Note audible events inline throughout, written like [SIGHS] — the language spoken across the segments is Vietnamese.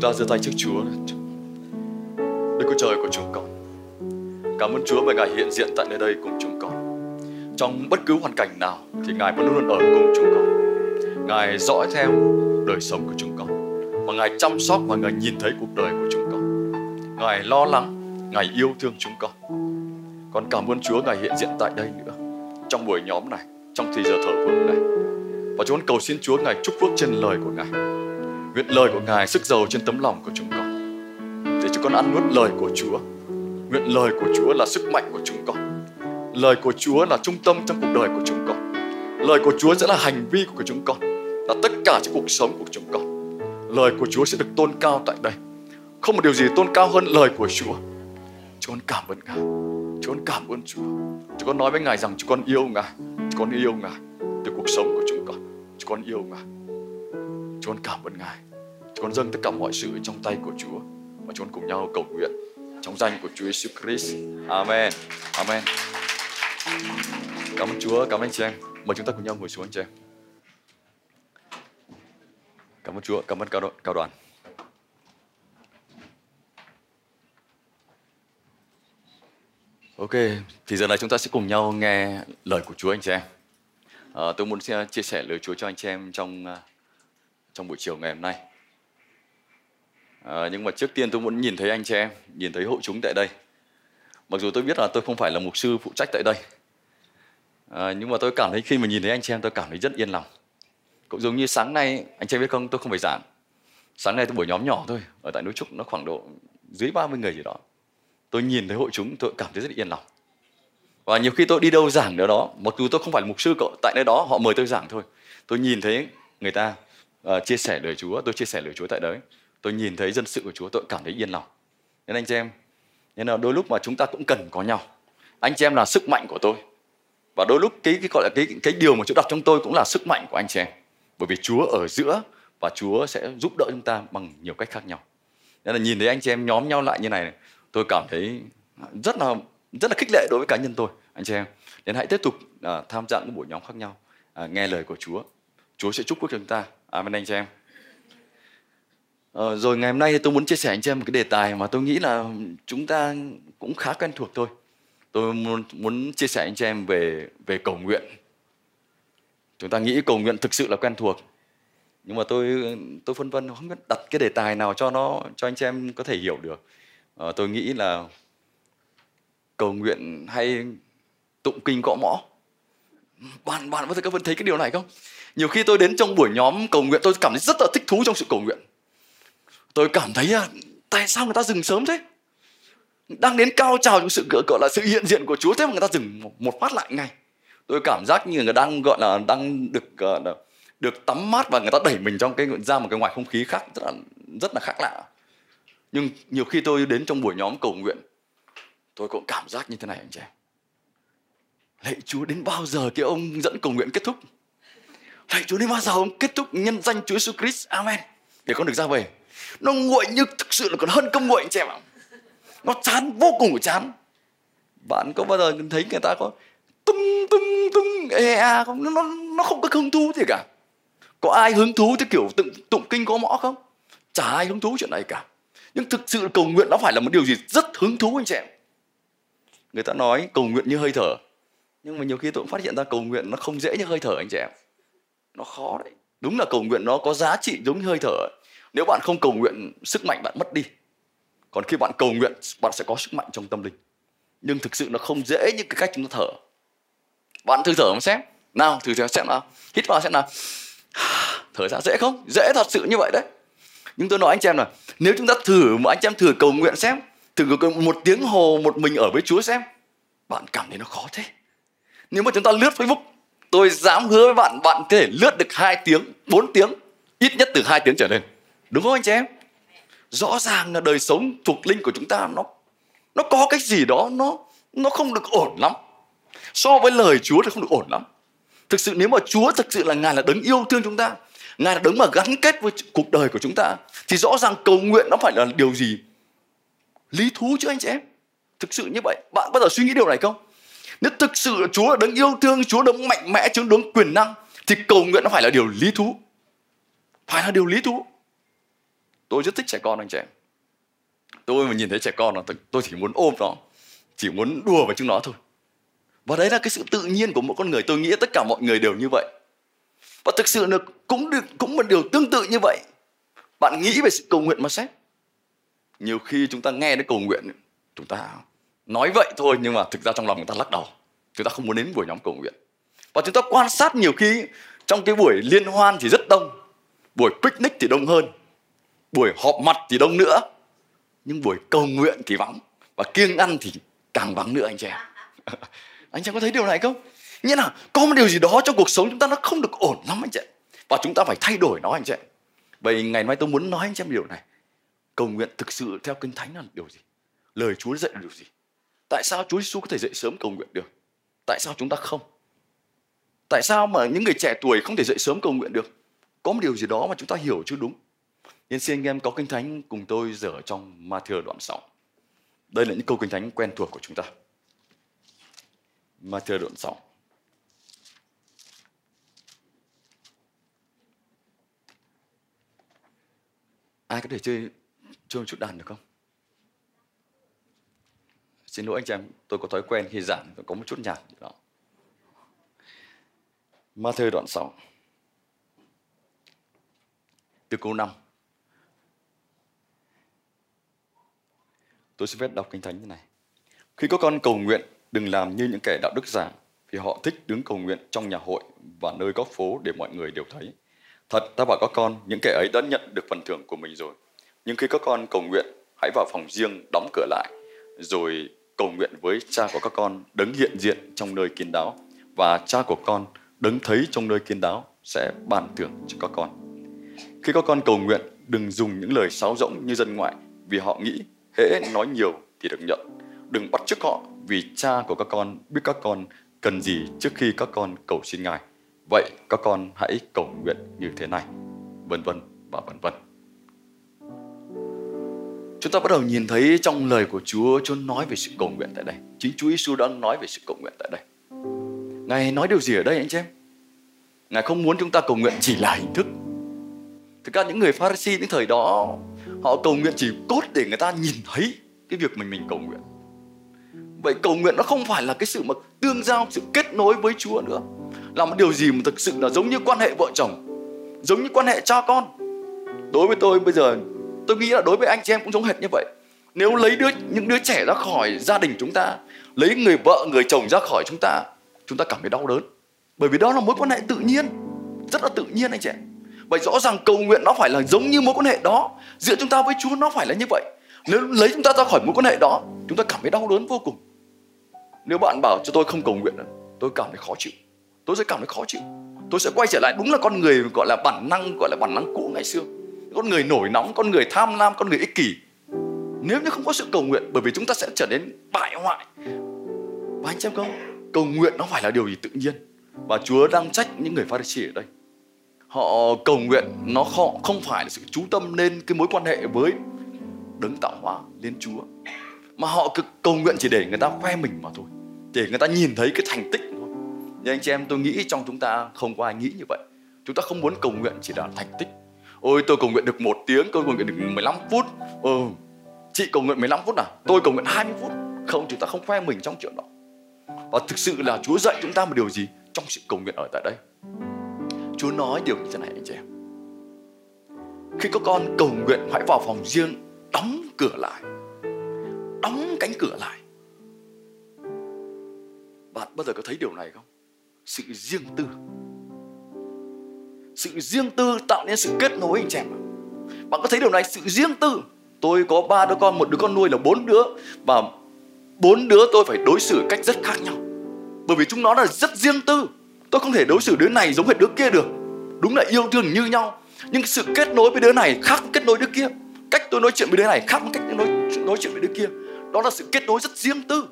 chúng ta giơ tay trước Chúa. Đức Chúa Trời của chúng con. Cảm ơn Chúa bởi Ngài hiện diện tại nơi đây cùng chúng con. Trong bất cứ hoàn cảnh nào thì Ngài vẫn luôn ở cùng chúng con. Ngài dõi theo đời sống của chúng con. Và Ngài chăm sóc và Ngài nhìn thấy cuộc đời của chúng con. Ngài lo lắng, Ngài yêu thương chúng con. Con cảm ơn Chúa Ngài hiện diện tại đây nữa. Trong buổi nhóm này, trong thời giờ thờ phượng này. Và chúng con cầu xin Chúa Ngài chúc phước trên lời của Ngài. Nguyện lời của Ngài sức giàu trên tấm lòng của chúng con. Để chúng con ăn nuốt lời của Chúa. Nguyện lời của Chúa là sức mạnh của chúng con. Lời của Chúa là trung tâm trong cuộc đời của chúng con. Lời của Chúa sẽ là hành vi của chúng con. Là tất cả trong cuộc sống của chúng con. Lời của Chúa sẽ được tôn cao tại đây. Không một điều gì tôn cao hơn lời của Chúa. Chúng con cảm ơn Ngài. Chúng con cảm ơn Chúa. Chúng con nói với Ngài rằng chúng con yêu Ngài. Chúng con yêu Ngài từ cuộc sống của chúng con. Chúng con yêu Ngài. Chúng con cảm ơn Ngài. Chúng con dâng tất cả mọi sự trong tay của Chúa và chúng con cùng nhau cầu nguyện trong danh của Chúa Jesus Christ. Amen. Amen. Cảm ơn Chúa, cảm ơn anh chị em. Mời chúng ta cùng nhau ngồi xuống anh chị em. Cảm ơn Chúa, cảm ơn cao, cao đoàn. Ok, thì giờ này chúng ta sẽ cùng nhau nghe lời của Chúa anh chị em. À, tôi muốn ờ, chia sẻ lời Chúa cho anh chị em trong ờ, trong buổi chiều ngày hôm nay. À, nhưng mà trước tiên tôi muốn nhìn thấy anh chị em, nhìn thấy hội chúng tại đây. Mặc dù tôi biết là tôi không phải là mục sư phụ trách tại đây, à, nhưng mà tôi cảm thấy khi mà nhìn thấy anh chị em tôi cảm thấy rất yên lòng. Cũng giống như sáng nay anh chị em biết không, tôi không phải giảng. Sáng nay tôi buổi nhóm nhỏ thôi, ở tại núi Trúc nó khoảng độ dưới 30 người gì đó. Tôi nhìn thấy hội chúng tôi cảm thấy rất yên lòng. Và nhiều khi tôi đi đâu giảng nữa đó, mặc dù tôi không phải là mục sư cậu tại nơi đó họ mời tôi giảng thôi. Tôi nhìn thấy người ta uh, chia sẻ lời Chúa, tôi chia sẻ lời Chúa tại đấy tôi nhìn thấy dân sự của Chúa tôi cảm thấy yên lòng. Nên anh chị em nên là đôi lúc mà chúng ta cũng cần có nhau. Anh chị em là sức mạnh của tôi. Và đôi lúc cái cái gọi là cái cái điều mà Chúa đặt trong tôi cũng là sức mạnh của anh chị em. Bởi vì Chúa ở giữa và Chúa sẽ giúp đỡ chúng ta bằng nhiều cách khác nhau. Nên là nhìn thấy anh chị em nhóm nhau lại như này tôi cảm thấy rất là rất là khích lệ đối với cá nhân tôi anh chị em. Nên hãy tiếp tục à, tham gia những buổi nhóm khác nhau. À, nghe lời của Chúa. Chúa sẽ chúc phước cho chúng ta. Amen anh chị em. Ờ, rồi ngày hôm nay thì tôi muốn chia sẻ anh chị em một cái đề tài mà tôi nghĩ là chúng ta cũng khá quen thuộc thôi. Tôi muốn, muốn chia sẻ anh chị em về về cầu nguyện. Chúng ta nghĩ cầu nguyện thực sự là quen thuộc. Nhưng mà tôi tôi phân vân không biết đặt cái đề tài nào cho nó cho anh chị em có thể hiểu được. Ờ, tôi nghĩ là cầu nguyện hay tụng kinh cọ mõ. Bạn bạn có thể có thấy cái điều này không? Nhiều khi tôi đến trong buổi nhóm cầu nguyện tôi cảm thấy rất là thích thú trong sự cầu nguyện tôi cảm thấy à, tại sao người ta dừng sớm thế? Đang đến cao trào trong sự gọi là sự hiện diện của Chúa thế mà người ta dừng một, một phát lại ngay. Tôi cảm giác như người đang gọi là đang được được tắm mát và người ta đẩy mình trong cái ra một cái ngoài không khí khác rất là rất là khác lạ. Nhưng nhiều khi tôi đến trong buổi nhóm cầu nguyện tôi cũng cảm giác như thế này anh chị lạy Chúa đến bao giờ cái ông dẫn cầu nguyện kết thúc? Lạy Chúa đến bao giờ ông kết thúc nhân danh Chúa Jesus Christ? Amen. Để con được ra về nó nguội như thực sự là còn hơn cơm nguội anh chị em ạ. Nó chán vô cùng chán. Bạn có bao giờ thấy người ta có tung tung tung ê a không? Nó nó không có hứng thú gì cả. Có ai hứng thú theo kiểu tụng, tụng kinh có mõ không? Chả ai hứng thú chuyện này cả. Nhưng thực sự cầu nguyện nó phải là một điều gì rất hứng thú anh chị em. Người ta nói cầu nguyện như hơi thở. Nhưng mà nhiều khi tôi cũng phát hiện ra cầu nguyện nó không dễ như hơi thở anh chị em. Nó khó đấy. Đúng là cầu nguyện nó có giá trị giống như hơi thở nếu bạn không cầu nguyện sức mạnh, bạn mất đi. Còn khi bạn cầu nguyện, bạn sẽ có sức mạnh trong tâm linh. Nhưng thực sự nó không dễ như cái cách chúng ta thở. Bạn thử thở một xem nào, thử thở xem nào. Hít vào xem nào. [SIGHS] Thở ra dễ không? Dễ thật sự như vậy đấy. Nhưng tôi nói anh chị em là nếu chúng ta thử mà anh chị em thử cầu nguyện xem, thử một tiếng hồ một mình ở với Chúa xem, bạn cảm thấy nó khó thế. Nếu mà chúng ta lướt Facebook, tôi dám hứa với bạn bạn có thể lướt được 2 tiếng 4 tiếng, ít nhất từ 2 tiếng trở lên đúng không anh chị em? Rõ ràng là đời sống thuộc linh của chúng ta nó nó có cái gì đó nó nó không được ổn lắm. So với lời Chúa thì không được ổn lắm. Thực sự nếu mà Chúa thực sự là ngài là đấng yêu thương chúng ta, ngài là đấng mà gắn kết với cuộc đời của chúng ta, thì rõ ràng cầu nguyện nó phải là điều gì? Lý thú chứ anh chị em. Thực sự như vậy, bạn bao giờ suy nghĩ điều này không? Nếu thực sự là Chúa là đấng yêu thương, Chúa đấng mạnh mẽ, Chúa đấng quyền năng, thì cầu nguyện nó phải là điều lý thú. Phải là điều lý thú tôi rất thích trẻ con anh chị em. Tôi mà nhìn thấy trẻ con là tôi chỉ muốn ôm nó, chỉ muốn đùa với chúng nó thôi. Và đấy là cái sự tự nhiên của một con người. Tôi nghĩ tất cả mọi người đều như vậy. Và thực sự là cũng được cũng một điều tương tự như vậy. Bạn nghĩ về sự cầu nguyện mà xét nhiều khi chúng ta nghe đến cầu nguyện, chúng ta nói vậy thôi, nhưng mà thực ra trong lòng người ta lắc đầu. Chúng ta không muốn đến buổi nhóm cầu nguyện. Và chúng ta quan sát nhiều khi trong cái buổi liên hoan thì rất đông, buổi picnic thì đông hơn buổi họp mặt thì đông nữa, nhưng buổi cầu nguyện thì vắng. Và kiêng ăn thì càng vắng nữa, anh chị em. [LAUGHS] Anh chị em có thấy điều này không? Nghĩa là có một điều gì đó trong cuộc sống chúng ta nó không được ổn lắm, anh chị và chúng ta phải thay đổi nó, anh chị vậy ngày mai tôi muốn nói anh chị em điều này. Cầu nguyện thực sự theo kinh thánh là điều gì? Lời chúa dạy là điều gì? Tại sao chúa giêsu có thể dậy sớm cầu nguyện được? Tại sao chúng ta không? Tại sao mà những người trẻ tuổi không thể dậy sớm cầu nguyện được? Có một điều gì đó mà chúng ta hiểu chưa đúng? Nên xin anh em có kinh thánh cùng tôi dở trong Matthew đoạn 6 đây là những câu kinh thánh quen thuộc của chúng ta. Matthew đoạn 6 ai có thể chơi chơi một chút đàn được không? Xin lỗi anh chị em, tôi có thói quen khi giảng có một chút nhạc. Đó. Matthew đoạn 6 từ câu 5 tôi xin phép đọc kinh thánh như này. Khi có con cầu nguyện, đừng làm như những kẻ đạo đức giả, vì họ thích đứng cầu nguyện trong nhà hội và nơi góc phố để mọi người đều thấy. Thật, ta bảo các con, những kẻ ấy đã nhận được phần thưởng của mình rồi. Nhưng khi các con cầu nguyện, hãy vào phòng riêng đóng cửa lại, rồi cầu nguyện với cha của các con đứng hiện diện trong nơi kín đáo, và cha của con đứng thấy trong nơi kín đáo sẽ ban thưởng cho các con. Khi các con cầu nguyện, đừng dùng những lời sáo rỗng như dân ngoại, vì họ nghĩ hễ nói nhiều thì được nhận. Đừng bắt chước họ vì cha của các con biết các con cần gì trước khi các con cầu xin ngài. Vậy các con hãy cầu nguyện như thế này. Vân vân và vân vân. Chúng ta bắt đầu nhìn thấy trong lời của Chúa Chúa nói về sự cầu nguyện tại đây. Chính Chúa Giêsu đang nói về sự cầu nguyện tại đây. Ngài nói điều gì ở đây anh chị em? Ngài không muốn chúng ta cầu nguyện chỉ là hình thức. Thực ra những người Pharisee những thời đó họ cầu nguyện chỉ cốt để người ta nhìn thấy cái việc mình mình cầu nguyện. Vậy cầu nguyện nó không phải là cái sự mà tương giao, sự kết nối với Chúa nữa. Là một điều gì mà thực sự là giống như quan hệ vợ chồng, giống như quan hệ cha con. Đối với tôi bây giờ, tôi nghĩ là đối với anh chị em cũng giống hệt như vậy. Nếu lấy đứa, những đứa trẻ ra khỏi gia đình chúng ta, lấy người vợ, người chồng ra khỏi chúng ta chúng ta cảm thấy đau đớn. Bởi vì đó là mối quan hệ tự nhiên, rất là tự nhiên anh chị em vậy rõ ràng cầu nguyện nó phải là giống như mối quan hệ đó. Giữa chúng ta với Chúa nó phải là như vậy. Nếu lấy chúng ta ra khỏi mối quan hệ đó, chúng ta cảm thấy đau đớn vô cùng. Nếu bạn bảo cho tôi không cầu nguyện, tôi cảm thấy khó chịu. Tôi sẽ cảm thấy khó chịu. Tôi sẽ quay trở lại đúng là con người, gọi là bản năng, gọi là bản năng cũ ngày xưa. Con người nổi nóng, con người tham lam, con người ích kỷ. Nếu như không có sự cầu nguyện, bởi vì chúng ta sẽ trở nên bại hoại. Và anh xem không? Cầu nguyện nó phải là điều gì tự nhiên. Và Chúa đang trách những người Pharisee ở đây họ cầu nguyện nó họ không phải là sự chú tâm lên cái mối quan hệ với đấng tạo hóa, lên Chúa. Mà họ cứ cầu nguyện chỉ để người ta khoe mình mà thôi, để người ta nhìn thấy cái thành tích thôi. Nhưng anh chị em, tôi nghĩ trong chúng ta không có ai nghĩ như vậy. Chúng ta không muốn cầu nguyện chỉ là thành tích. Ôi, tôi cầu nguyện được một tiếng, tôi cầu nguyện được 15 phút. Ừ chị cầu nguyện 15 phút à? Tôi cầu nguyện 20 phút. Không, chúng ta không khoe mình trong chuyện đó. Và thực sự là Chúa dạy chúng ta một điều gì trong sự cầu nguyện ở tại đây? Chúa nói điều như thế này anh chị em. Khi có con cầu nguyện hãy vào phòng riêng, đóng cửa lại. Đóng cánh cửa lại. Bạn bao giờ có thấy điều này không? Sự riêng tư. Sự riêng tư tạo nên sự kết nối anh chị em bạn có thấy điều này? Sự riêng tư. Tôi có ba đứa con, một đứa con nuôi là bốn đứa. Và bốn đứa tôi phải đối xử cách rất khác nhau. Bởi vì chúng nó là rất riêng tư tôi không thể đối xử đứa này giống với đứa kia được. Đúng là yêu thương như nhau, nhưng sự kết nối với đứa này khác kết nối đứa kia. Cách tôi nói chuyện với đứa này khác cách tôi nói nói chuyện với đứa kia. Đó là sự kết nối rất riêng tư.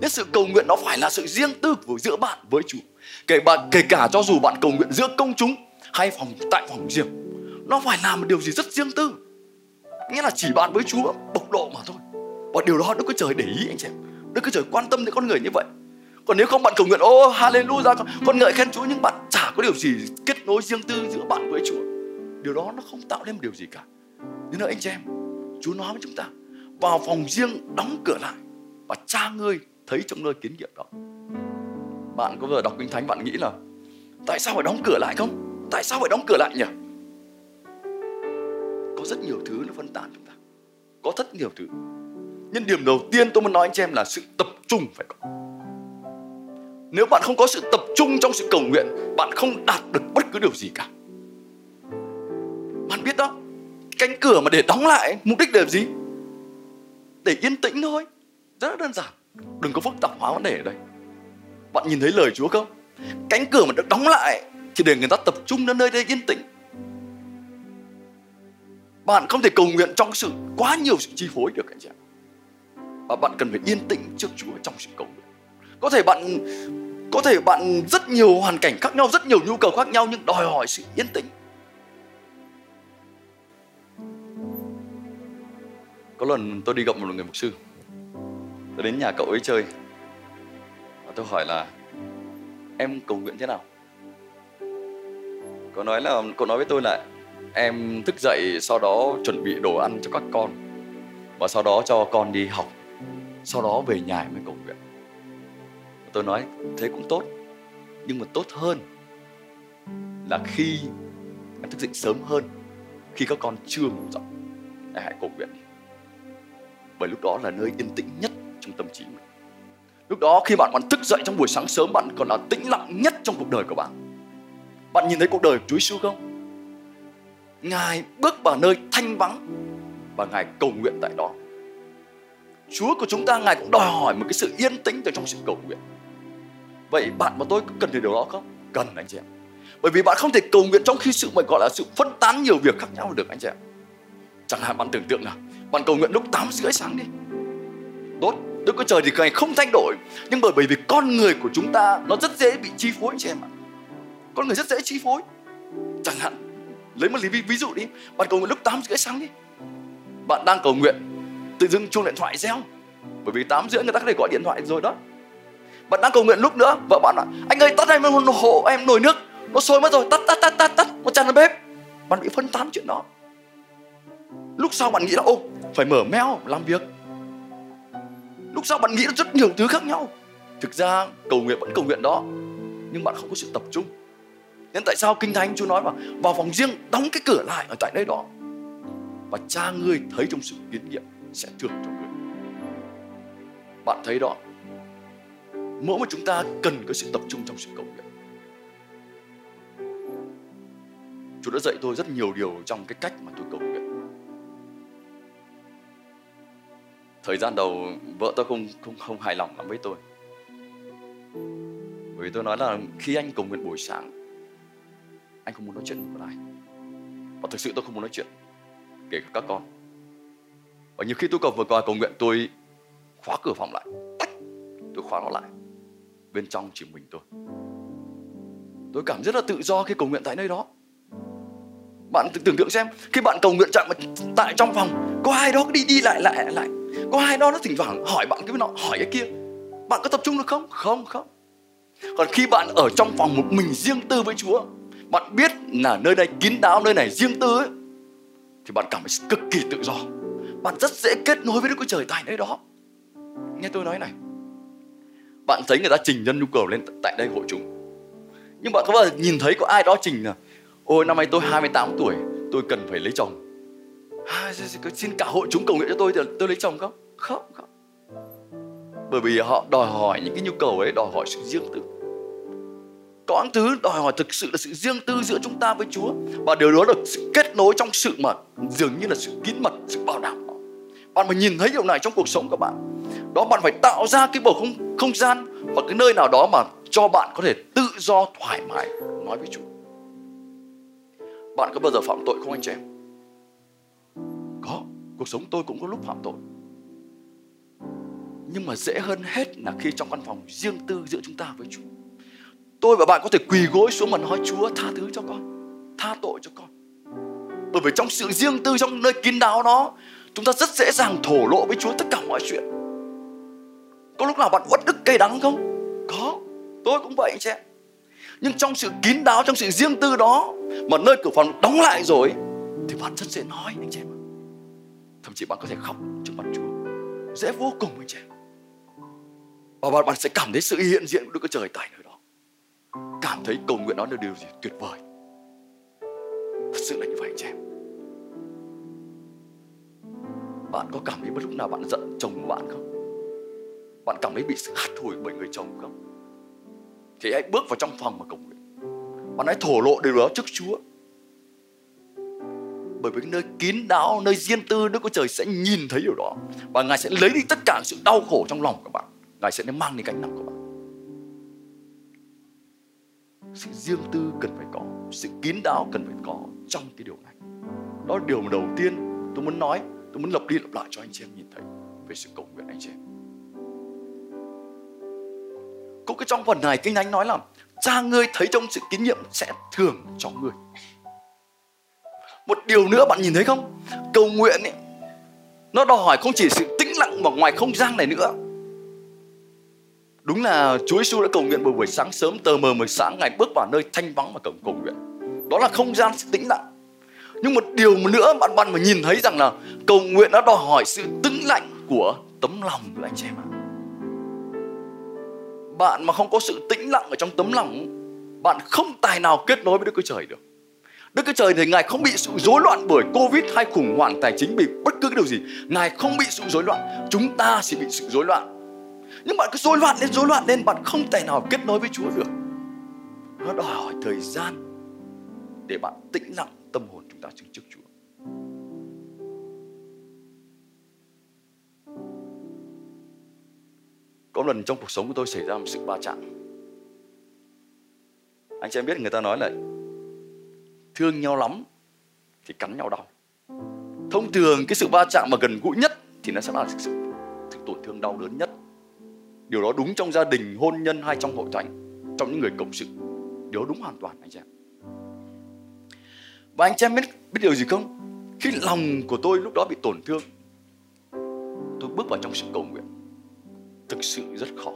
Nên sự cầu nguyện nó phải là sự riêng tư của giữa bạn với Chúa kể bạn, kể cả cho dù bạn cầu nguyện giữa công chúng hay phòng, tại phòng riêng, nó phải làm một điều gì rất riêng tư. Nghĩa là chỉ bạn với Chúa bộc độ mà thôi. Và điều đó Đức Chúa Trời để ý anh chị em. Đức Chúa Trời quan tâm đến con người như vậy còn nếu không bạn cầu nguyện ô oh, hallelujah con, con ngợi khen Chúa nhưng bạn chả có điều gì kết nối riêng tư giữa bạn với Chúa điều đó nó không tạo nên một điều gì cả Nên nữa anh chị em, Chúa nói với chúng ta, vào phòng riêng đóng cửa lại và cha ngươi thấy trong nơi kiến nghiệm đó. Bạn có vừa đọc Kinh Thánh bạn nghĩ là tại sao phải đóng cửa lại không? Tại sao phải đóng cửa lại nhỉ? Có rất nhiều thứ nó phân tán chúng ta. Có rất nhiều thứ. Nhưng điểm đầu tiên tôi muốn nói anh chị em là sự tập trung phải có. Nếu bạn không có sự tập trung trong sự cầu nguyện, bạn không đạt được bất cứ điều gì cả. Bạn biết đó, cánh cửa mà để đóng lại mục đích để gì? Để yên tĩnh thôi. Rất là đơn giản. Đừng có phức tạp hóa vấn đề ở đây. Bạn nhìn thấy lời Chúa không? Cánh cửa mà được đóng lại thì để người ta tập trung đến nơi đây yên tĩnh. Bạn không thể cầu nguyện trong sự quá nhiều sự chi phối được anh chị ạ. Và bạn cần phải yên tĩnh trước Chúa trong sự cầu nguyện. Có thể bạn có thể bạn rất nhiều hoàn cảnh khác nhau, rất nhiều nhu cầu khác nhau nhưng đòi hỏi sự yên tĩnh. Có lần tôi đi gặp một người mục sư. Tôi đến nhà cậu ấy chơi. Và tôi hỏi là Em cầu nguyện thế nào? Cậu nói là Cậu nói với tôi là Em thức dậy sau đó chuẩn bị đồ ăn cho các con Và sau đó cho con đi học. Sau đó về nhà mới cầu nguyện. Tôi nói, thế cũng tốt, Nhưng mà tốt hơn Là khi em thức dậy sớm hơn, Khi các con chưa ngủ dậy Hãy cầu nguyện đi. Bởi lúc đó là nơi yên tĩnh nhất trong tâm trí mình. Lúc đó khi bạn còn thức dậy trong buổi sáng sớm, bạn còn là tĩnh lặng nhất trong cuộc đời của bạn. Bạn nhìn thấy cuộc đời của Chúa Giêsu không? Ngài bước vào nơi thanh vắng và ngài cầu nguyện tại đó. Chúa của chúng ta, ngài cũng đòi hỏi một cái sự yên tĩnh từ trong sự cầu nguyện vậy bạn và tôi có cần điều đó không? Cần anh chị em bởi vì bạn không thể cầu nguyện trong khi sự mà gọi là sự phân tán nhiều việc khác nhau được anh chị em chẳng hạn bạn tưởng tượng nào bạn cầu nguyện lúc 8 rưỡi sáng đi. Tốt Đức Chúa Trời thì ngày không thay đổi nhưng bởi bởi vì con người của chúng ta nó rất dễ bị chi phối anh chị em ạ. Con người rất dễ chi phối. Chẳng hạn lấy một lý ví, ví dụ đi bạn cầu nguyện lúc 8 rưỡi sáng đi. Bạn đang cầu nguyện tự dưng chuông điện thoại reo. Bởi vì 8 rưỡi người ta có thể gọi điện thoại rồi đó bạn đang cầu nguyện lúc nữa. Vợ bạn nói anh ơi, tắt em hộ em nồi nước. Nó sôi mất rồi. Tắt tắt tắt tắt tắt. Nó tràn vào bếp. Bạn bị phân tán chuyện đó. Lúc sau bạn nghĩ là, ô, phải mở mail làm việc. Lúc sau bạn nghĩ rất nhiều thứ khác nhau. Thực ra, cầu nguyện vẫn cầu nguyện đó, nhưng bạn không có sự tập trung. Nên tại sao kinh thánh chúa nói mà, vào phòng riêng, đóng cái cửa lại ở tại nơi đó, và cha ngươi thấy trong sự kiến nghiệm sẽ thưởng cho ngươi. Bạn thấy đó mỗi một chúng ta cần có sự tập trung trong sự cầu nguyện. Chúa đã dạy tôi rất nhiều điều trong cái cách mà tôi cầu nguyện. Thời gian đầu, vợ tôi không không không hài lòng lắm với tôi. Bởi vì tôi nói là khi anh cầu nguyện buổi sáng, anh không muốn nói chuyện với ai. Và thực sự tôi không muốn nói chuyện, kể cả các con. Và nhiều khi tôi cầu, vừa qua cầu nguyện, tôi khóa cửa phòng lại. Tách, tôi khóa nó lại bên trong chỉ mình tôi. Tôi cảm rất là tự do khi cầu nguyện tại nơi đó. Bạn tưởng tượng xem khi bạn cầu nguyện chạm tại trong phòng có ai đó đi đi lại lại lại. Có ai đó nó thỉnh thoảng hỏi bạn cái nọ hỏi cái kia. Bạn có tập trung được không? Không không. Còn khi bạn ở trong phòng một mình riêng tư với Chúa bạn biết là nơi này kín đáo nơi này riêng tư ấy, thì bạn cảm thấy cực kỳ tự do. Bạn rất dễ kết nối với Đức Chúa Trời tại nơi đó. Nghe tôi nói này bạn thấy người ta trình nhân nhu cầu lên tại đây hội chúng. Nhưng bạn có bao giờ nhìn thấy có ai đó trình là ôi năm nay tôi 28 tuổi tôi cần phải lấy chồng. À, xin cả hội chúng cầu nguyện cho tôi thì tôi lấy chồng không? Không không. Bởi vì họ đòi hỏi những cái nhu cầu ấy đòi hỏi sự riêng tư. Có những thứ đòi hỏi thực sự là sự riêng tư giữa chúng ta với Chúa. Và điều đó là sự kết nối trong sự mà dường như là sự kín mật sự bảo đảm. Bạn mà nhìn thấy điều này trong cuộc sống của bạn đó, bạn phải tạo ra cái bầu không không gian và cái nơi nào đó mà cho bạn có thể tự do, thoải mái nói với Chúa. Bạn có bao giờ phạm tội không, anh chị em? Có. Cuộc sống tôi cũng có lúc phạm tội. Nhưng mà dễ hơn hết là khi trong căn phòng riêng tư giữa chúng ta với Chúa. Tôi và bạn có thể quỳ gối xuống mà nói, Chúa, tha thứ cho con, tha tội cho con. Bởi vì trong sự riêng tư, trong nơi kín đáo đó, chúng ta rất dễ dàng thổ lộ với Chúa tất cả mọi chuyện có lúc nào bạn uất ức, cay đắng không? Có, tôi cũng vậy anh chị nhưng trong sự kín đáo, trong sự riêng tư đó, mà nơi cửa phòng đóng lại rồi, thì bạn rất dễ nói, anh chị em thậm chí bạn có thể khóc trước mặt Chúa. Dễ vô cùng, anh chị em và bạn bạn sẽ cảm thấy sự hiện diện của Đức Chúa Trời tại nơi đó. Cảm thấy cầu nguyện đó là điều gì tuyệt vời. Thật sự là như vậy, anh chị em bạn có cảm thấy bất lúc nào bạn giận chồng của bạn không? Bạn cảm thấy bị sự hắt hủi bởi người chồng không? Thì hãy bước vào trong phòng mà cầu nguyện. Bạn hãy thổ lộ điều đó trước Chúa. Bởi vì nơi kín đáo, nơi riêng tư Đức Chúa Trời sẽ nhìn thấy điều đó. Và Ngài sẽ lấy đi tất cả sự đau khổ trong lòng của bạn. Ngài sẽ mang đi cánh nặng của bạn. Sự riêng tư cần phải có, sự kín đáo cần phải có trong cái điều này. Đó là điều mà đầu tiên tôi muốn nói, tôi muốn lặp đi lặp lại cho anh chị em nhìn thấy về sự cầu nguyện anh chị em cũng cái trong phần này kinh thánh nói là cha ngươi thấy trong sự kín nhiệm sẽ thưởng cho ngươi. Một điều nữa bạn nhìn thấy không? Cầu nguyện ấy, nó đòi hỏi không chỉ sự tĩnh lặng mà ngoài không gian này nữa. Đúng là Chúa Giêsu đã cầu nguyện buổi buổi sáng sớm tờ mờ mờ sáng ngày bước vào nơi thanh vắng mà cầu cầu nguyện. Đó là không gian sự tĩnh lặng. Nhưng một điều nữa bạn bạn mà nhìn thấy rằng là cầu nguyện nó đòi hỏi sự tĩnh lặng của tấm lòng của anh chị em ạ bạn mà không có sự tĩnh lặng ở trong tấm lòng, bạn không tài nào kết nối với Đức Chúa Trời được Đức Chúa Trời thì Ngài không bị sự rối loạn bởi Covid hay khủng hoảng tài chính bị bất cứ cái điều gì. Ngài không bị sự rối loạn. Chúng ta sẽ bị sự rối loạn. Nhưng bạn cứ rối loạn lên, rối loạn lên, bạn không thể nào kết nối với Chúa được. Nó đòi hỏi thời gian để bạn tĩnh lặng tâm hồn chúng ta trước trước Chúa. Có lần trong cuộc sống của tôi xảy ra một sự va chạm. Anh chị em biết người ta nói là thương nhau lắm thì cắn nhau đau. Thông thường cái sự va chạm mà gần gũi nhất thì nó sẽ là sự, sự tổn thương đau đớn nhất. Điều đó đúng trong gia đình hôn nhân hay trong hội thánh trong những người cộng sự. Điều đó đúng hoàn toàn anh chị em. Và anh chị em biết biết điều gì không? Khi lòng của tôi lúc đó bị tổn thương tôi bước vào trong sự cầu nguyện thực sự rất khó.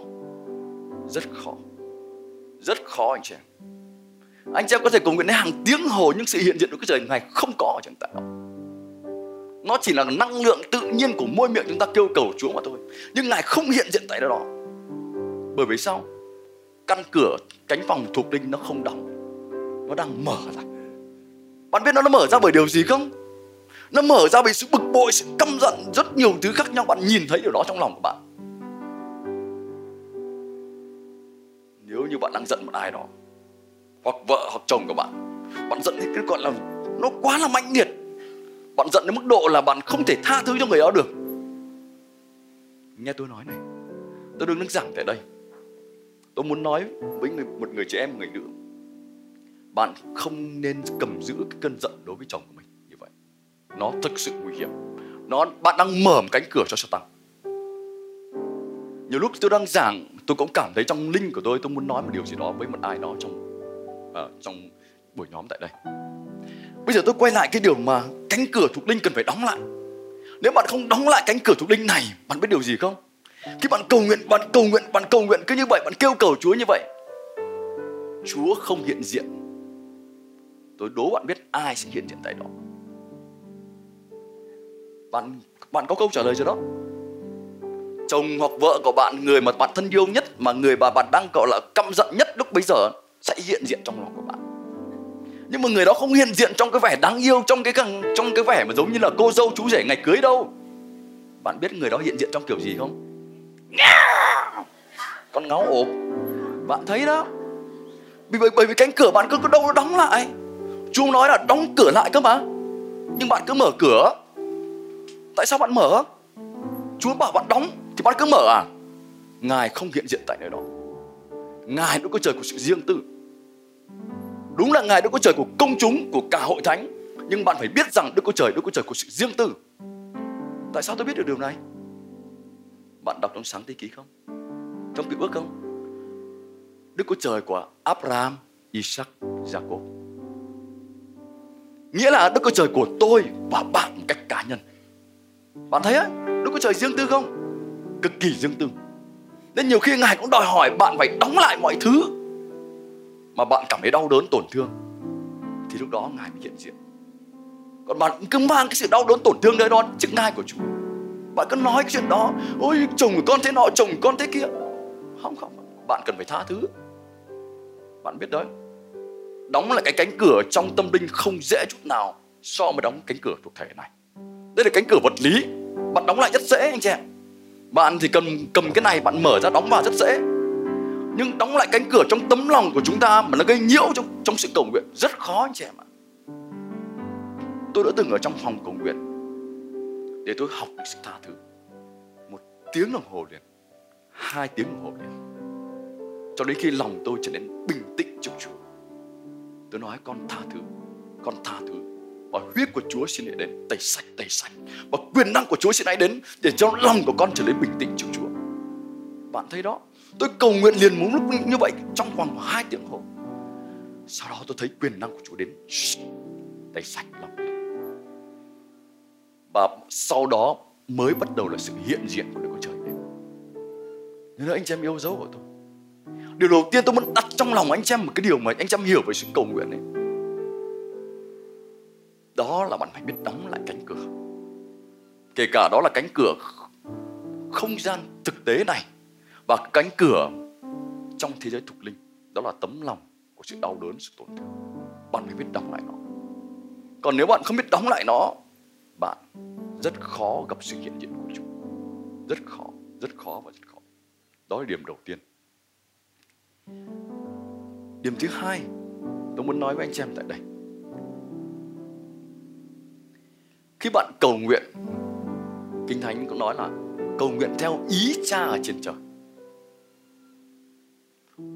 Rất khó. Rất khó, anh chị em. Anh chị em có thể cầu nguyện đến hàng tiếng hồ nhưng sự hiện diện của cái trời ngày không có ở trong tại đó nó chỉ là năng lượng tự nhiên của môi miệng chúng ta kêu cầu Chúa mà thôi. Nhưng ngài không hiện diện tại đó. Bởi vì sao? Căn cửa, cánh phòng thuộc linh nó không đóng. Nó đang mở ra. Bạn biết nó nó mở ra bởi điều gì không? Nó mở ra bởi sự bực bội, sự căm giận, rất nhiều thứ khác nhau. Bạn nhìn thấy điều đó trong lòng của bạn. Như bạn đang giận một ai đó. Hoặc vợ hoặc chồng của bạn. Bạn giận cái gọi là nó quá là mạnh liệt. Bạn giận đến mức độ là bạn không thể tha thứ cho người đó được. Nghe tôi nói này tôi đừng đứng giảng tại đây. Tôi muốn nói với người, một người trẻ em người nữ. Bạn không nên cầm giữ cái cơn giận đối với chồng của mình như vậy. Nó thực sự nguy hiểm. Nó bạn đang mở một cánh cửa cho Satan. Nhiều lúc tôi đang giảng tôi cũng cảm thấy trong linh của tôi tôi muốn nói một điều gì đó với một ai đó trong uh, trong buổi nhóm tại đây. Bây giờ tôi quay lại cái điều mà cánh cửa thuộc linh cần phải đóng lại. Nếu bạn không đóng lại cánh cửa thuộc linh này bạn biết điều gì không? Khi bạn cầu nguyện bạn cầu nguyện bạn cầu nguyện cứ như vậy bạn kêu cầu chúa như vậy chúa không hiện diện. Tôi đố bạn biết ai sẽ hiện diện tại đó. Bạn bạn có câu trả lời cho đó? Chồng hoặc vợ của bạn người mà bạn thân yêu nhất mà người bà bạn đang gọi là căm giận nhất lúc bây giờ sẽ hiện diện trong lòng của bạn. Nhưng mà người đó không hiện diện trong cái vẻ đáng yêu trong cái trong cái vẻ mà giống như là cô dâu chú rể ngày cưới đâu. Bạn biết người đó hiện diện trong kiểu gì không? Con ngáo ốp. Bạn thấy đó. Bởi, bởi vì cánh cửa bạn cứ, cứ đâu nó đóng lại. Chúa nói là đóng cửa lại cơ mà. Nhưng bạn cứ mở cửa. Tại sao bạn mở? Chúa bảo bạn đóng. Thì bạn cứ mở à Ngài không hiện diện tại nơi đó Ngài Đức có Trời của sự riêng tư. Đúng là Ngài Đức có Trời của công chúng, của cả hội thánh. Nhưng bạn phải biết rằng Đức có Trời, Đức có Trời của sự riêng tư. Tại sao tôi biết được điều này? Bạn đọc trong sáng thế ký không? Trong cựu ước không? Đức có Trời của Abraham, Isaac, Jacob. Nghĩa là Đức có Trời của tôi và bạn một cách cá nhân. Bạn thấy á, Đức có Trời riêng tư không? Cực kỳ dương tư. Nên nhiều khi Ngài cũng đòi hỏi bạn phải đóng lại mọi thứ Mà bạn cảm thấy đau đớn, tổn thương. Thì lúc đó Ngài mới hiện diện. Còn bạn cứ mang cái sự đau đớn, tổn thương đấy đó trước ngai của Chúa. Bạn cứ nói cái chuyện đó, ôi, chồng của con thế nọ, chồng của con thế kia. Không không, bạn cần phải tha thứ. Bạn biết đấy, đóng lại cái cánh cửa trong tâm linh không dễ chút nào so với đóng cánh cửa thuộc thể này. Đây là cánh cửa vật lý, bạn đóng lại rất dễ, anh chị em bạn thì cầm cầm cái này, bạn mở ra đóng vào rất dễ. Nhưng đóng lại cánh cửa trong tấm lòng của chúng ta mà nó gây nhiễu trong trong sự cầu nguyện, rất khó anh chị em ạ. Tôi đã từng ở trong phòng cầu nguyện để tôi học được sự tha thứ. Một tiếng đồng hồ liền, hai tiếng đồng hồ liền. Cho đến khi lòng tôi trở nên bình tĩnh trước Chúa, tôi nói con tha thứ, con tha thứ và huyết của Chúa xin hãy đến, tẩy sạch tẩy sạch. Và quyền năng của Chúa xin hãy đến để cho lòng của con trở nên bình tĩnh trước Chúa. Bạn thấy đó, tôi cầu nguyện liền một lúc như vậy trong vòng hai tiếng hồ. Sau đó tôi thấy quyền năng của Chúa đến. Tẩy sạch lòng và sau đó mới bắt đầu là sự hiện diện của Đức Chúa Trời đến. Nên là anh chị em yêu dấu của tôi. Điều đầu tiên tôi muốn đặt trong lòng anh chị em một cái điều mà anh chị em hiểu về sự cầu nguyện ấy đó là bạn phải biết đóng lại cánh cửa. Kể cả đó là cánh cửa không gian thực tế này và cánh cửa trong thế giới thuộc linh đó là tấm lòng của sự đau đớn sự tổn thương. Bạn phải biết đóng lại nó. Còn nếu bạn không biết đóng lại nó bạn rất khó gặp sự hiện diện của chúng, rất khó rất khó và rất khó. Đó là điểm đầu tiên. Điểm thứ hai tôi muốn nói với anh chị em tại đây. Khi bạn cầu nguyện kinh thánh cũng nói là cầu nguyện theo ý cha ở trên trời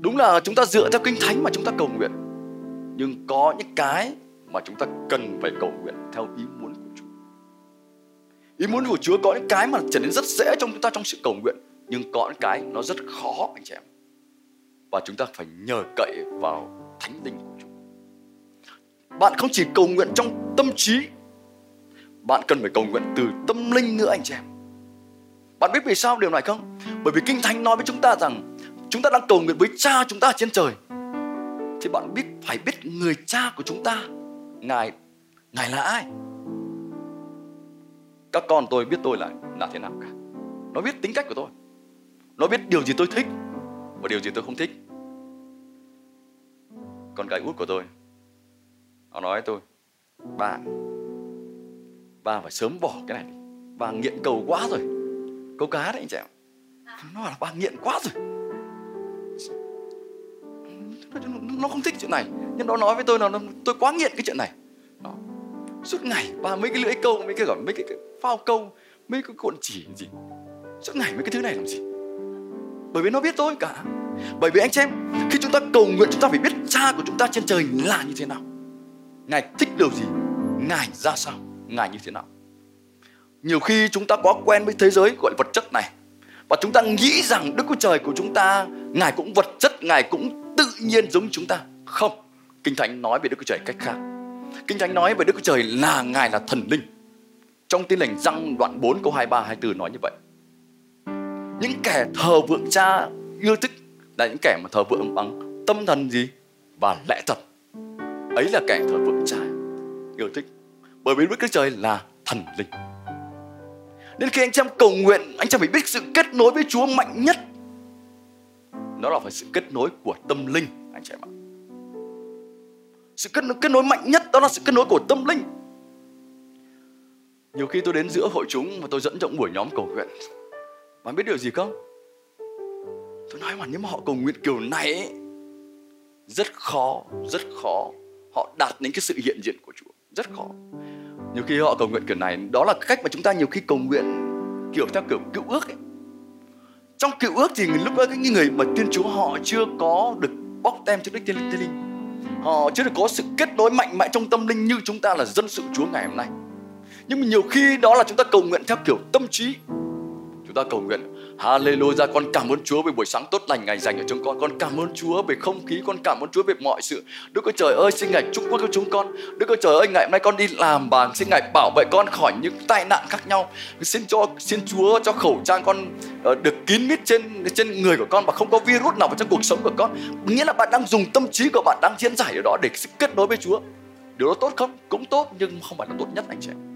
đúng là chúng ta dựa theo kinh thánh mà chúng ta cầu nguyện nhưng có những cái mà chúng ta cần phải cầu nguyện theo ý muốn của Chúa. Ý muốn của Chúa có những cái mà trở nên rất dễ trong chúng ta trong sự cầu nguyện, nhưng có những cái nó rất khó anh chị em. Và chúng ta phải nhờ cậy vào thánh linh của Chúa. Bạn không chỉ cầu nguyện trong tâm trí, bạn cần phải cầu nguyện từ tâm linh nữa, anh chị em. Bạn biết vì sao điều này không? Bởi vì Kinh Thánh nói với chúng ta rằng chúng ta đang cầu nguyện với Cha chúng ta trên trời. Thì bạn biết, phải biết người cha của chúng ta, ngài ngài là ai các con tôi biết tôi là là thế nào cả nó biết tính cách của tôi nó biết điều gì tôi thích và điều gì tôi không thích con gái út của tôi, nó nói với tôi, bạn ba phải sớm bỏ cái này đi. Ba nghiện cầu quá rồi. Câu cá đấy anh chị em. Nó là ba nghiện quá rồi. Nó không thích chuyện này. Nhưng nó nói với tôi là tôi quá nghiện cái chuyện này. Đó. suốt ngày ba mấy cái lưỡi câu mấy cái gọi mấy cái, cái phao câu mấy cái cuộn chỉ gì. Suốt ngày mấy cái thứ này làm gì. Bởi vì nó biết tôi cả. Bởi vì anh chị em khi chúng ta cầu nguyện chúng ta phải biết cha của chúng ta trên trời là như thế nào. Ngài thích điều gì ngài ra sao ngài như thế nào? Nhiều khi chúng ta quá quen với thế giới gọi là vật chất này, và chúng ta nghĩ rằng đức chúa trời của chúng ta, ngài cũng vật chất, ngài cũng tự nhiên giống chúng ta. Không, kinh thánh nói về đức chúa trời cách khác. Kinh thánh nói về đức chúa trời là ngài là thần linh. Trong tin lành răng đoạn 4 câu 23 24 nói như vậy. Những kẻ thờ vượng cha yêu thích là những kẻ mà thờ vượng bằng tâm thần gì? Và lẽ thật. Ấy là kẻ thờ vượng cha yêu thích bởi vì đức chúa trời là thần linh. Nên khi anh chị em cầu nguyện anh chị em phải biết sự kết nối với chúa mạnh nhất. Nó là phải sự kết nối của tâm linh anh chị em ạ. Sự kết nối, kết nối mạnh nhất đó là sự kết nối của tâm linh. Nhiều khi tôi đến giữa hội chúng và tôi dẫn trong buổi nhóm cầu nguyện. Bạn biết điều gì không? Tôi nói mà nếu mà họ cầu nguyện kiểu này ấy, rất khó rất khó. Họ đạt đến cái sự hiện diện của Chúa rất khó nhiều khi họ cầu nguyện kiểu này, đó là cách mà chúng ta nhiều khi cầu nguyện, kiểu, theo kiểu cựu ước ấy. Trong cựu ước thì lúc đó những người mà tiên chúa họ chưa có được bóc tem trước đức tiên linh tiên linh. Họ chưa được có sự kết nối mạnh mẽ trong tâm linh như chúng ta là dân sự chúa ngày hôm nay. Nhưng mà nhiều khi đó là chúng ta cầu nguyện theo kiểu tâm trí chúng ta cầu nguyện Hallelujah, con cảm ơn Chúa về buổi sáng tốt lành ngày dành cho chúng con. Con cảm ơn Chúa về không khí, con cảm ơn Chúa về mọi sự. Đức ơi trời ơi, xin Ngài chúc phước cho chúng con. Đức ơi trời ơi, ngày hôm nay con đi làm bàn xin Ngài bảo vệ con khỏi những tai nạn khác nhau. Xin cho xin Chúa cho khẩu trang con uh, được kín mít trên trên người của con và không có virus nào vào trong cuộc sống của con. Nghĩa là bạn đang dùng tâm trí của bạn đang diễn giải ở đó để kết nối với Chúa. điều đó tốt không cũng tốt nhưng không phải là tốt nhất anh chị em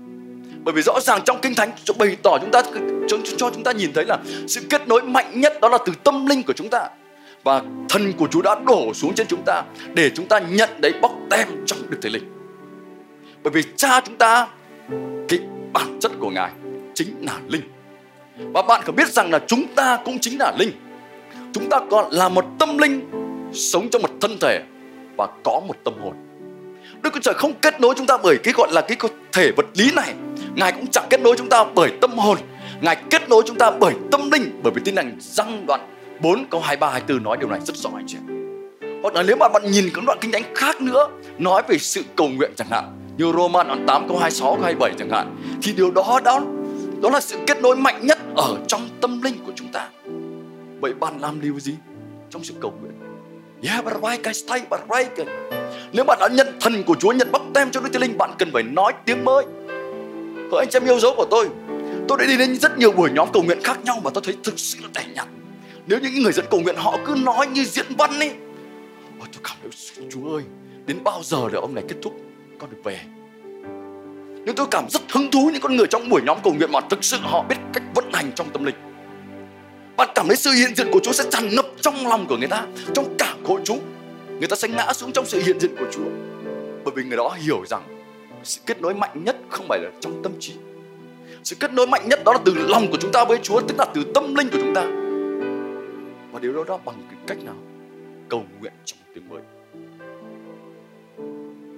bởi vì rõ ràng trong kinh thánh cho bày tỏ chúng ta cho, cho chúng ta nhìn thấy là sự kết nối mạnh nhất đó là từ tâm linh của chúng ta và thần của Chúa đã đổ xuống trên chúng ta để chúng ta nhận đấy bóc tem trong được thể Linh. Bởi vì cha chúng ta cái bản chất của Ngài chính là linh. Và bạn có biết rằng là chúng ta cũng chính là linh. Chúng ta còn là một tâm linh sống trong một thân thể và có một tâm hồn. Đức Chúa Trời không kết nối chúng ta bởi cái gọi là cái thể vật lý này. Ngài cũng chẳng kết nối chúng ta bởi tâm hồn. Ngài kết nối chúng ta bởi tâm linh. Bởi vì tin lành răng đoạn 4 câu 23 24 nói điều này rất rõ anh chị Hoặc là nếu mà bạn nhìn các đoạn kinh thánh khác nữa nói về sự cầu nguyện chẳng hạn như Roman đoạn 8 câu 26 câu 27 chẳng hạn thì điều đó đó đó là sự kết nối mạnh nhất ở trong tâm linh của chúng ta. Vậy bạn làm điều gì trong sự cầu nguyện? Yeah, but right, guys, stay, but right. Nếu bạn đã nhận thần của Chúa, nhận bắp tem cho Đức Thánh Linh, bạn cần phải nói tiếng mới. Hỡi anh chị em yêu dấu của tôi, tôi đã đi đến rất nhiều buổi nhóm cầu nguyện khác nhau mà tôi thấy thực sự là tẻ nhạt. Nếu những người dẫn cầu nguyện họ cứ nói như diễn văn ấy Ôi tôi cảm thấy Chúa ơi Đến bao giờ để ông này kết thúc Con được về. Nhưng tôi cảm rất hứng thú những con người trong buổi nhóm cầu nguyện Mà thực sự họ biết cách vận hành trong tâm linh. Bạn cảm thấy sự hiện diện của Chúa sẽ tràn ngập trong lòng của người ta Trong cả hội chúng. Người ta sẽ ngã xuống trong sự hiện diện của Chúa. Bởi vì người đó hiểu rằng sự kết nối mạnh nhất không phải là trong tâm trí. Sự kết nối mạnh nhất đó là từ lòng của chúng ta với Chúa, Tức là từ tâm linh của chúng ta. Và điều đó đó bằng cái cách nào? Cầu nguyện trong tiếng mới.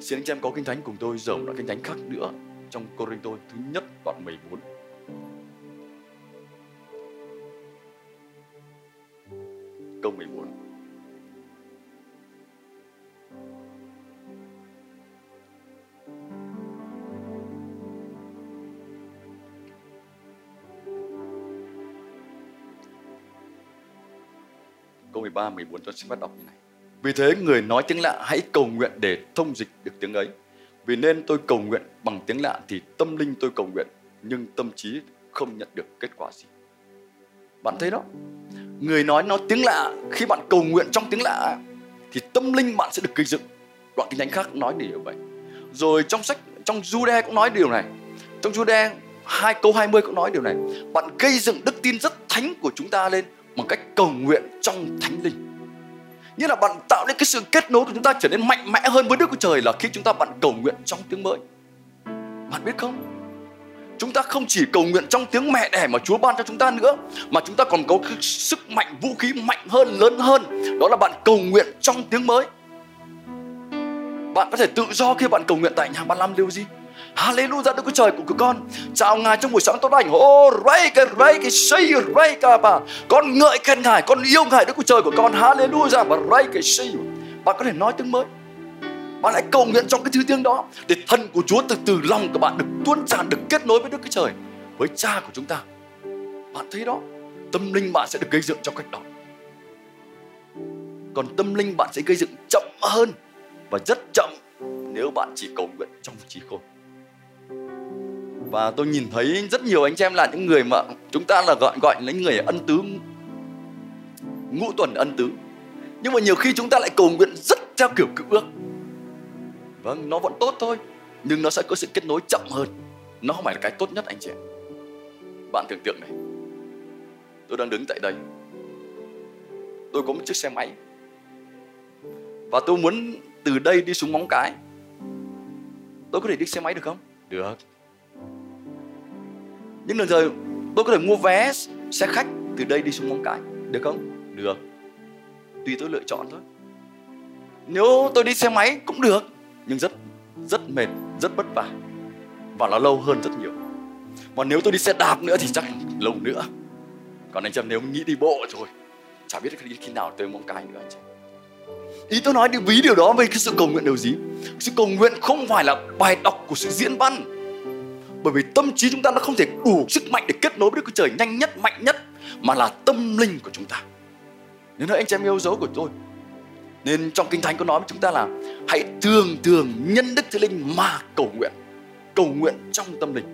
Xin anh chị em có kinh thánh cùng tôi giờ một đoạn kinh thánh khác nữa trong Corinto thứ nhất, đoạn 14 câu 14 13, 14 tôi sẽ bắt đọc như này. Vì thế người nói tiếng lạ hãy cầu nguyện để thông dịch được tiếng ấy. Vì nên tôi cầu nguyện bằng tiếng lạ thì tâm linh tôi cầu nguyện nhưng tâm trí không nhận được kết quả gì. Bạn thấy đó, người nói nó tiếng lạ khi bạn cầu nguyện trong tiếng lạ thì tâm linh bạn sẽ được gây dựng. Đoạn kinh thánh khác nói điều vậy. Rồi trong sách trong Jude cũng nói điều này. Trong Jude hai câu 20 cũng nói điều này. Bạn gây dựng đức tin rất thánh của chúng ta lên bằng cách cầu nguyện trong thánh linh như là bạn tạo nên cái sự kết nối của chúng ta trở nên mạnh mẽ hơn với Đức Chúa Trời là khi chúng ta bạn cầu nguyện trong tiếng mới. Bạn biết không? Chúng ta không chỉ cầu nguyện trong tiếng mẹ đẻ mà Chúa ban cho chúng ta nữa Mà chúng ta còn có sức mạnh vũ khí mạnh hơn, lớn hơn Đó là bạn cầu nguyện trong tiếng mới Bạn có thể tự do khi bạn cầu nguyện tại nhà Bạn làm điều gì? Hallelujah Đức Chúa Trời của của con. Chào Ngài trong buổi sáng tốt lành. Oh ray cái ray cái say ray cả bà Con ngợi khen Ngài Con yêu Ngài Đức Chúa Trời của con. Hallelujah Và ray cái say. Bạn có thể nói tiếng mới. Bạn hãy cầu nguyện trong cái thứ tiếng đó để thân của Chúa từ từ lòng của bạn được tuôn tràn được kết nối với Đức Chúa Trời với Cha của chúng ta. Bạn thấy đó, tâm linh bạn sẽ được gây dựng trong cách đó. Còn tâm linh bạn sẽ gây dựng chậm hơn và rất chậm nếu bạn chỉ cầu nguyện trong trí khôn và tôi nhìn thấy rất nhiều anh chị em là những người mà chúng ta là gọi gọi là những người ân tứ, ngũ tuần ân tứ. Nhưng mà nhiều khi chúng ta lại cầu nguyện rất theo kiểu cựu ước. Vâng nó vẫn tốt thôi, nhưng nó sẽ có sự kết nối chậm hơn. Nó không phải là cái tốt nhất, anh chị em bạn tưởng tượng này, tôi đang đứng tại đây. Tôi có một chiếc xe máy. Và tôi muốn từ đây đi xuống móng cái. Tôi có thể đi xe máy được không? Được nhưng lần rồi tôi có thể mua vé xe khách từ đây đi xuống móng cái được không? Được. Tùy tôi lựa chọn thôi. Nếu tôi đi xe máy cũng được, nhưng rất rất mệt, rất vất vả. Và nó lâu hơn rất nhiều. Mà nếu tôi đi xe đạp nữa thì chắc lâu nữa. Còn anh chị nếu nghĩ đi bộ rồi chả biết đi khi nào tới móng cái nữa anh chị ý tôi nói đi ví điều đó với cái sự cầu nguyện điều gì? Sự cầu nguyện không phải là bài đọc của sự diễn văn bởi vì tâm trí chúng ta nó không thể đủ sức mạnh để kết nối với Đức Chúa Trời nhanh nhất, mạnh nhất mà là tâm linh của chúng ta. Nên anh chị em yêu dấu của tôi. Nên trong Kinh Thánh có nói với chúng ta là hãy thường thường nhân Đức Thánh Linh mà cầu nguyện. Cầu nguyện trong tâm linh.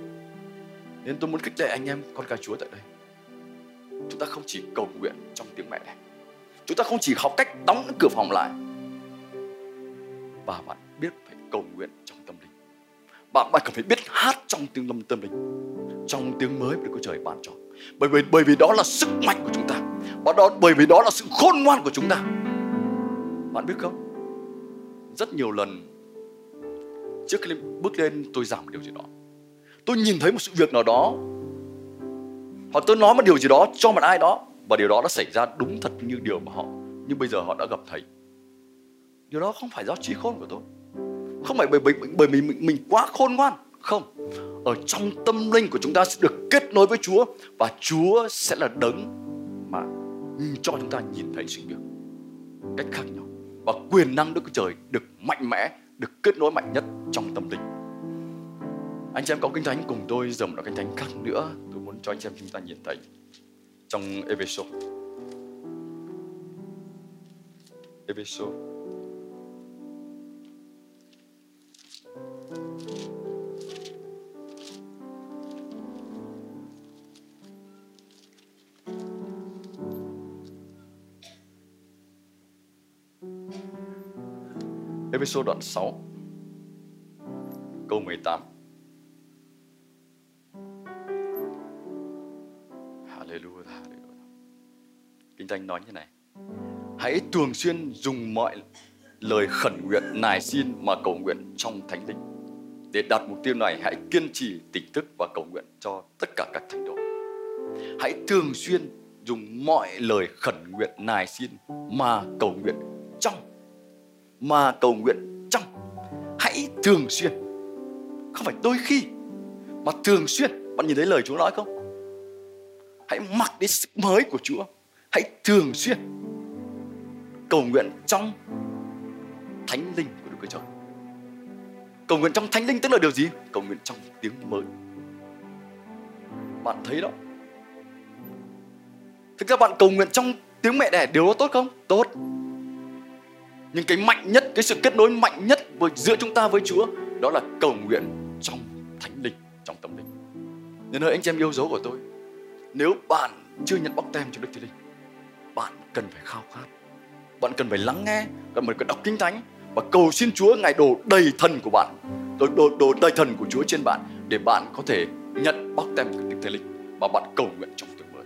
Nên tôi muốn khích lệ anh em con cái Chúa tại đây. Chúng ta không chỉ cầu nguyện trong tiếng mẹ này. Chúng ta không chỉ học cách đóng cửa phòng lại. Và bạn biết phải cầu nguyện trong bạn bạn cần phải biết hát trong tiếng lâm tâm linh, trong tiếng mới của Chúa Trời ban cho. Bởi vì bởi vì đó là sức mạnh của chúng ta. Và đó, bởi vì đó là sự khôn ngoan của chúng ta. Bạn biết không? Rất nhiều lần, trước khi bước lên tôi giảm điều gì đó, tôi nhìn thấy một sự việc nào đó, hoặc tôi nói một điều gì đó cho một ai đó, và điều đó đã xảy ra đúng thật như điều mà họ nhưng bây giờ họ đã gặp thầy. Điều đó không phải do trí khôn của tôi không phải bởi bởi bởi vì mình, mình quá khôn ngoan. Không. Ở trong tâm linh của chúng ta sẽ được kết nối với Chúa và Chúa sẽ là đấng mà cho chúng ta nhìn thấy sự việc cách khác nhau. Và quyền năng Đức Chúa Trời được mạnh mẽ được kết nối mạnh nhất trong tâm linh. Anh chị em có kinh thánh cùng tôi dòng một kinh thánh khác nữa. Tôi muốn cho anh chị em chúng ta nhìn thấy trong Epheso Epheso Epheso đoạn 6 câu 18 Hallelujah, Hallelujah. Kinh Thánh nói như này. Hãy thường xuyên dùng mọi lời khẩn nguyện nài xin mà cầu nguyện trong thánh linh. Để đạt mục tiêu này hãy kiên trì tỉnh thức và cầu nguyện cho tất cả các thánh đồ. Hãy thường xuyên dùng mọi lời khẩn nguyện nài xin mà cầu nguyện trong mà cầu nguyện trong. Hãy thường xuyên. Không phải đôi khi, mà thường xuyên. Bạn nhìn thấy lời Chúa nói không? Hãy mặc đến sức mới của Chúa. Hãy thường xuyên cầu nguyện trong thánh linh của Đức Chúa Trời. Cầu nguyện trong thánh linh tức là điều gì? Cầu nguyện trong tiếng mới. Bạn thấy đó. Thực ra bạn cầu nguyện trong tiếng mẹ đẻ, điều đó tốt không? Tốt nhưng cái mạnh nhất cái sự kết nối mạnh nhất với giữa chúng ta với Chúa đó là cầu nguyện trong thánh linh trong tâm linh. Nên hỡi anh chị em yêu dấu của tôi nếu bạn chưa nhận bóc tem cho Đức Thánh Linh bạn cần phải khao khát bạn cần phải lắng nghe cần phải đọc kinh thánh và cầu xin Chúa ngài đổ đầy thần của bạn đổ, đổ, đổ đầy thần của Chúa trên bạn để bạn có thể nhận bóc tem của Đức Thánh Linh và bạn cầu nguyện trong tiếng mới.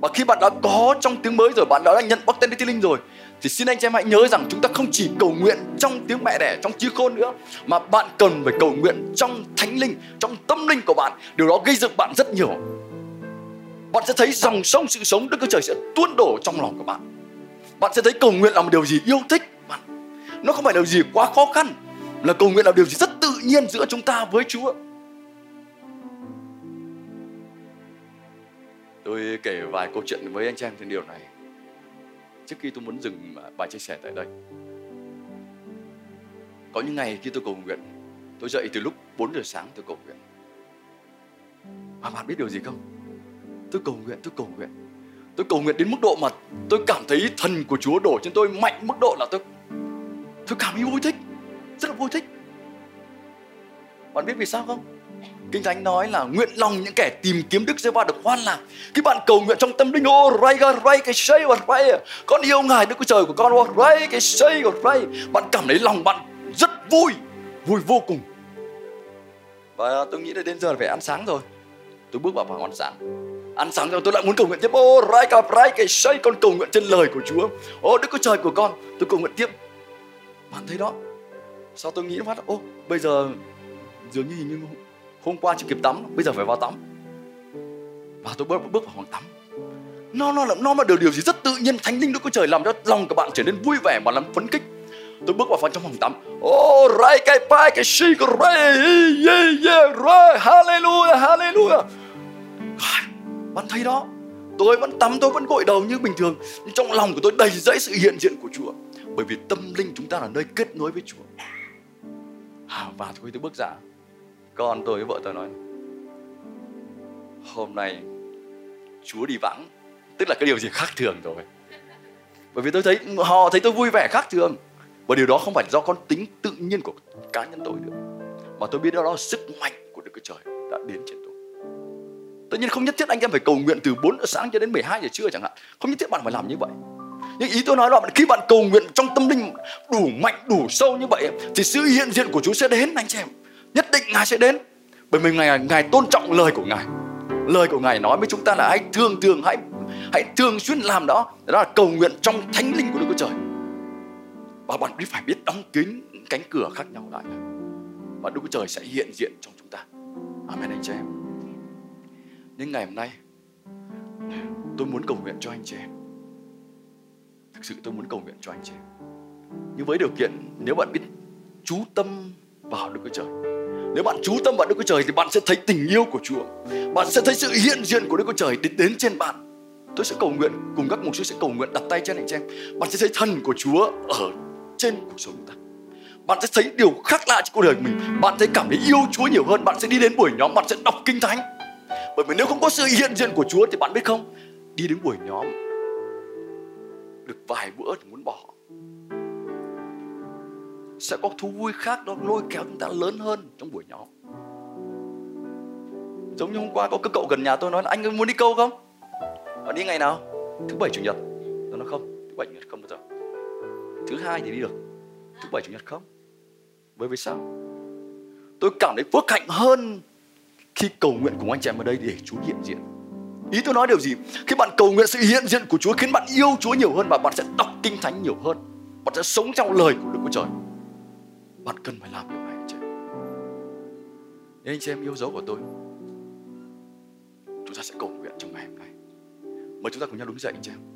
Và khi bạn đã có trong tiếng mới rồi bạn đã nhận bóc tem Đức Thánh Linh rồi thì xin anh chị em hãy nhớ rằng chúng ta không chỉ cầu nguyện trong tiếng mẹ đẻ, trong trí khôn nữa, mà bạn cần phải cầu nguyện trong thánh linh, trong tâm linh của bạn. Điều đó gây dựng bạn rất nhiều. Bạn sẽ thấy dòng sông sự sống đức chúa trời sẽ tuôn đổ trong lòng của bạn. Bạn sẽ thấy cầu nguyện là một điều gì yêu thích bạn. Nó không phải là điều gì quá khó khăn, là cầu nguyện là điều gì rất tự nhiên giữa chúng ta với chúa. Tôi kể vài câu chuyện với anh chị em trên điều này trước khi tôi muốn dừng à, bài chia sẻ tại đây. Có những ngày khi tôi cầu nguyện, tôi dậy từ lúc 4 giờ sáng tôi cầu nguyện. Mà bạn biết điều gì không? Tôi cầu nguyện, tôi cầu nguyện. Tôi cầu nguyện đến mức độ mà tôi cảm thấy thần của Chúa đổ trên tôi mạnh mức độ là tôi tôi cảm thấy vui thích, rất là vui thích. Bạn biết vì sao không? Kinh Thánh nói là nguyện lòng những kẻ tìm kiếm Đức Giê-va được hoan lạc. Khi bạn cầu nguyện trong tâm linh, ô ray ga ray cái xây và ray, con yêu Ngài Đức Chúa Trời của con, ô ray cái xây và ray, bạn cảm thấy lòng bạn rất vui, vui vô cùng. Và tôi nghĩ là đến giờ là phải ăn sáng rồi. Tôi bước vào phòng ăn sáng. Ăn sáng rồi tôi lại muốn cầu nguyện tiếp. Ô ray ga ray cái xây, con cầu nguyện trên lời của Chúa. Ô Đức Chúa Trời của con, tôi cầu nguyện tiếp. Bạn thấy đó. Sao tôi nghĩ phát, ô bây giờ dường như hình như hôm qua chưa kịp tắm bây giờ phải vào tắm. Và tôi bước bước vào phòng tắm. Nó nó là nó là điều điều gì rất tự nhiên thánh linh đức chúa trời làm cho lòng các bạn trở nên vui vẻ và làm phấn kích tôi bước vào phòng trong phòng tắm. Oh, Ô ray cái pai cái shi cái ray yeah yeah ray hallelujah hallelujah. Bạn thấy đó tôi vẫn tắm tôi vẫn gội đầu như bình thường. Nhưng trong lòng của tôi đầy dẫy sự hiện diện của chúa. Bởi vì tâm linh chúng ta là nơi kết nối với chúa. À, và tôi tôi bước ra con tôi với vợ tôi nói, hôm nay chúa đi vắng. Tức là cái điều gì khác thường rồi. Bởi vì tôi thấy, họ thấy tôi vui vẻ khác thường. Và điều đó không phải do con tính tự nhiên của cá nhân tôi nữa, mà tôi biết đó là sức mạnh của Đức Chúa Trời đã đến trên tôi. Tất nhiên không nhất thiết anh em phải cầu nguyện từ 4 giờ sáng cho đến 12 giờ trưa chẳng hạn. Không nhất thiết bạn phải làm như vậy. Nhưng ý tôi nói là khi bạn cầu nguyện trong tâm linh đủ mạnh, đủ sâu như vậy, thì sự hiện diện của Chúa sẽ đến anh chị em nhất định ngài sẽ đến. Bởi vì ngài ngài tôn trọng lời của ngài. Lời của ngài nói với chúng ta là hãy thường thường, hãy hãy thường xuyên làm đó. Đó là cầu nguyện trong thánh linh của Đức Chúa Trời. Và bạn biết, phải biết đóng kín cánh cửa khác nhau lại. Và Đức Chúa Trời sẽ hiện diện trong chúng ta. Amen, anh chị em. Nhưng ngày hôm nay, tôi muốn cầu nguyện cho anh chị em. Thực sự tôi muốn cầu nguyện cho anh chị em. Nhưng với điều kiện, nếu bạn biết chú tâm vào Đức Chúa Trời nếu bạn chú tâm vào Đức Chúa Trời thì bạn sẽ thấy tình yêu của Chúa. Bạn sẽ thấy sự hiện diện của Đức Chúa Trời đến đến trên bạn. Tôi sẽ cầu nguyện, cùng các mục sư sẽ cầu nguyện đặt tay trên anh chị em. Bạn sẽ thấy thần của Chúa ở trên cuộc sống chúng ta. Bạn sẽ thấy điều khác lạ trong cuộc đời mình. Bạn sẽ cảm thấy yêu Chúa nhiều hơn. Bạn sẽ đi đến buổi nhóm, bạn sẽ đọc kinh thánh. Bởi vì nếu không có sự hiện diện của Chúa thì bạn biết không? Đi đến buổi nhóm được vài bữa thì muốn bỏ sẽ có thú vui khác đó, lôi kéo chúng ta lớn hơn trong buổi nhóm giống như hôm qua có cái cậu gần nhà tôi nói là, anh muốn đi câu không? Bạn đi ngày nào? Thứ bảy, chủ nhật. Tôi nói, không, thứ bảy, chủ nhật không bao giờ. Thứ hai thì đi được. Thứ bảy, chủ nhật không? Bởi vì sao? Tôi cảm thấy phước hạnh hơn khi cầu nguyện cùng anh chị em ở đây để Chúa hiện diện. Ý tôi nói điều gì? Khi bạn cầu nguyện sự hiện diện của Chúa khiến bạn yêu Chúa nhiều hơn và bạn sẽ đọc kinh thánh nhiều hơn. Bạn sẽ sống trong lời của Đức Chúa Trời bạn cần phải làm điều này anh chị. Nên anh chị em yêu dấu của tôi, chúng ta sẽ cầu nguyện trong ngày hôm nay. Mời chúng ta cùng nhau đứng dậy anh chị em.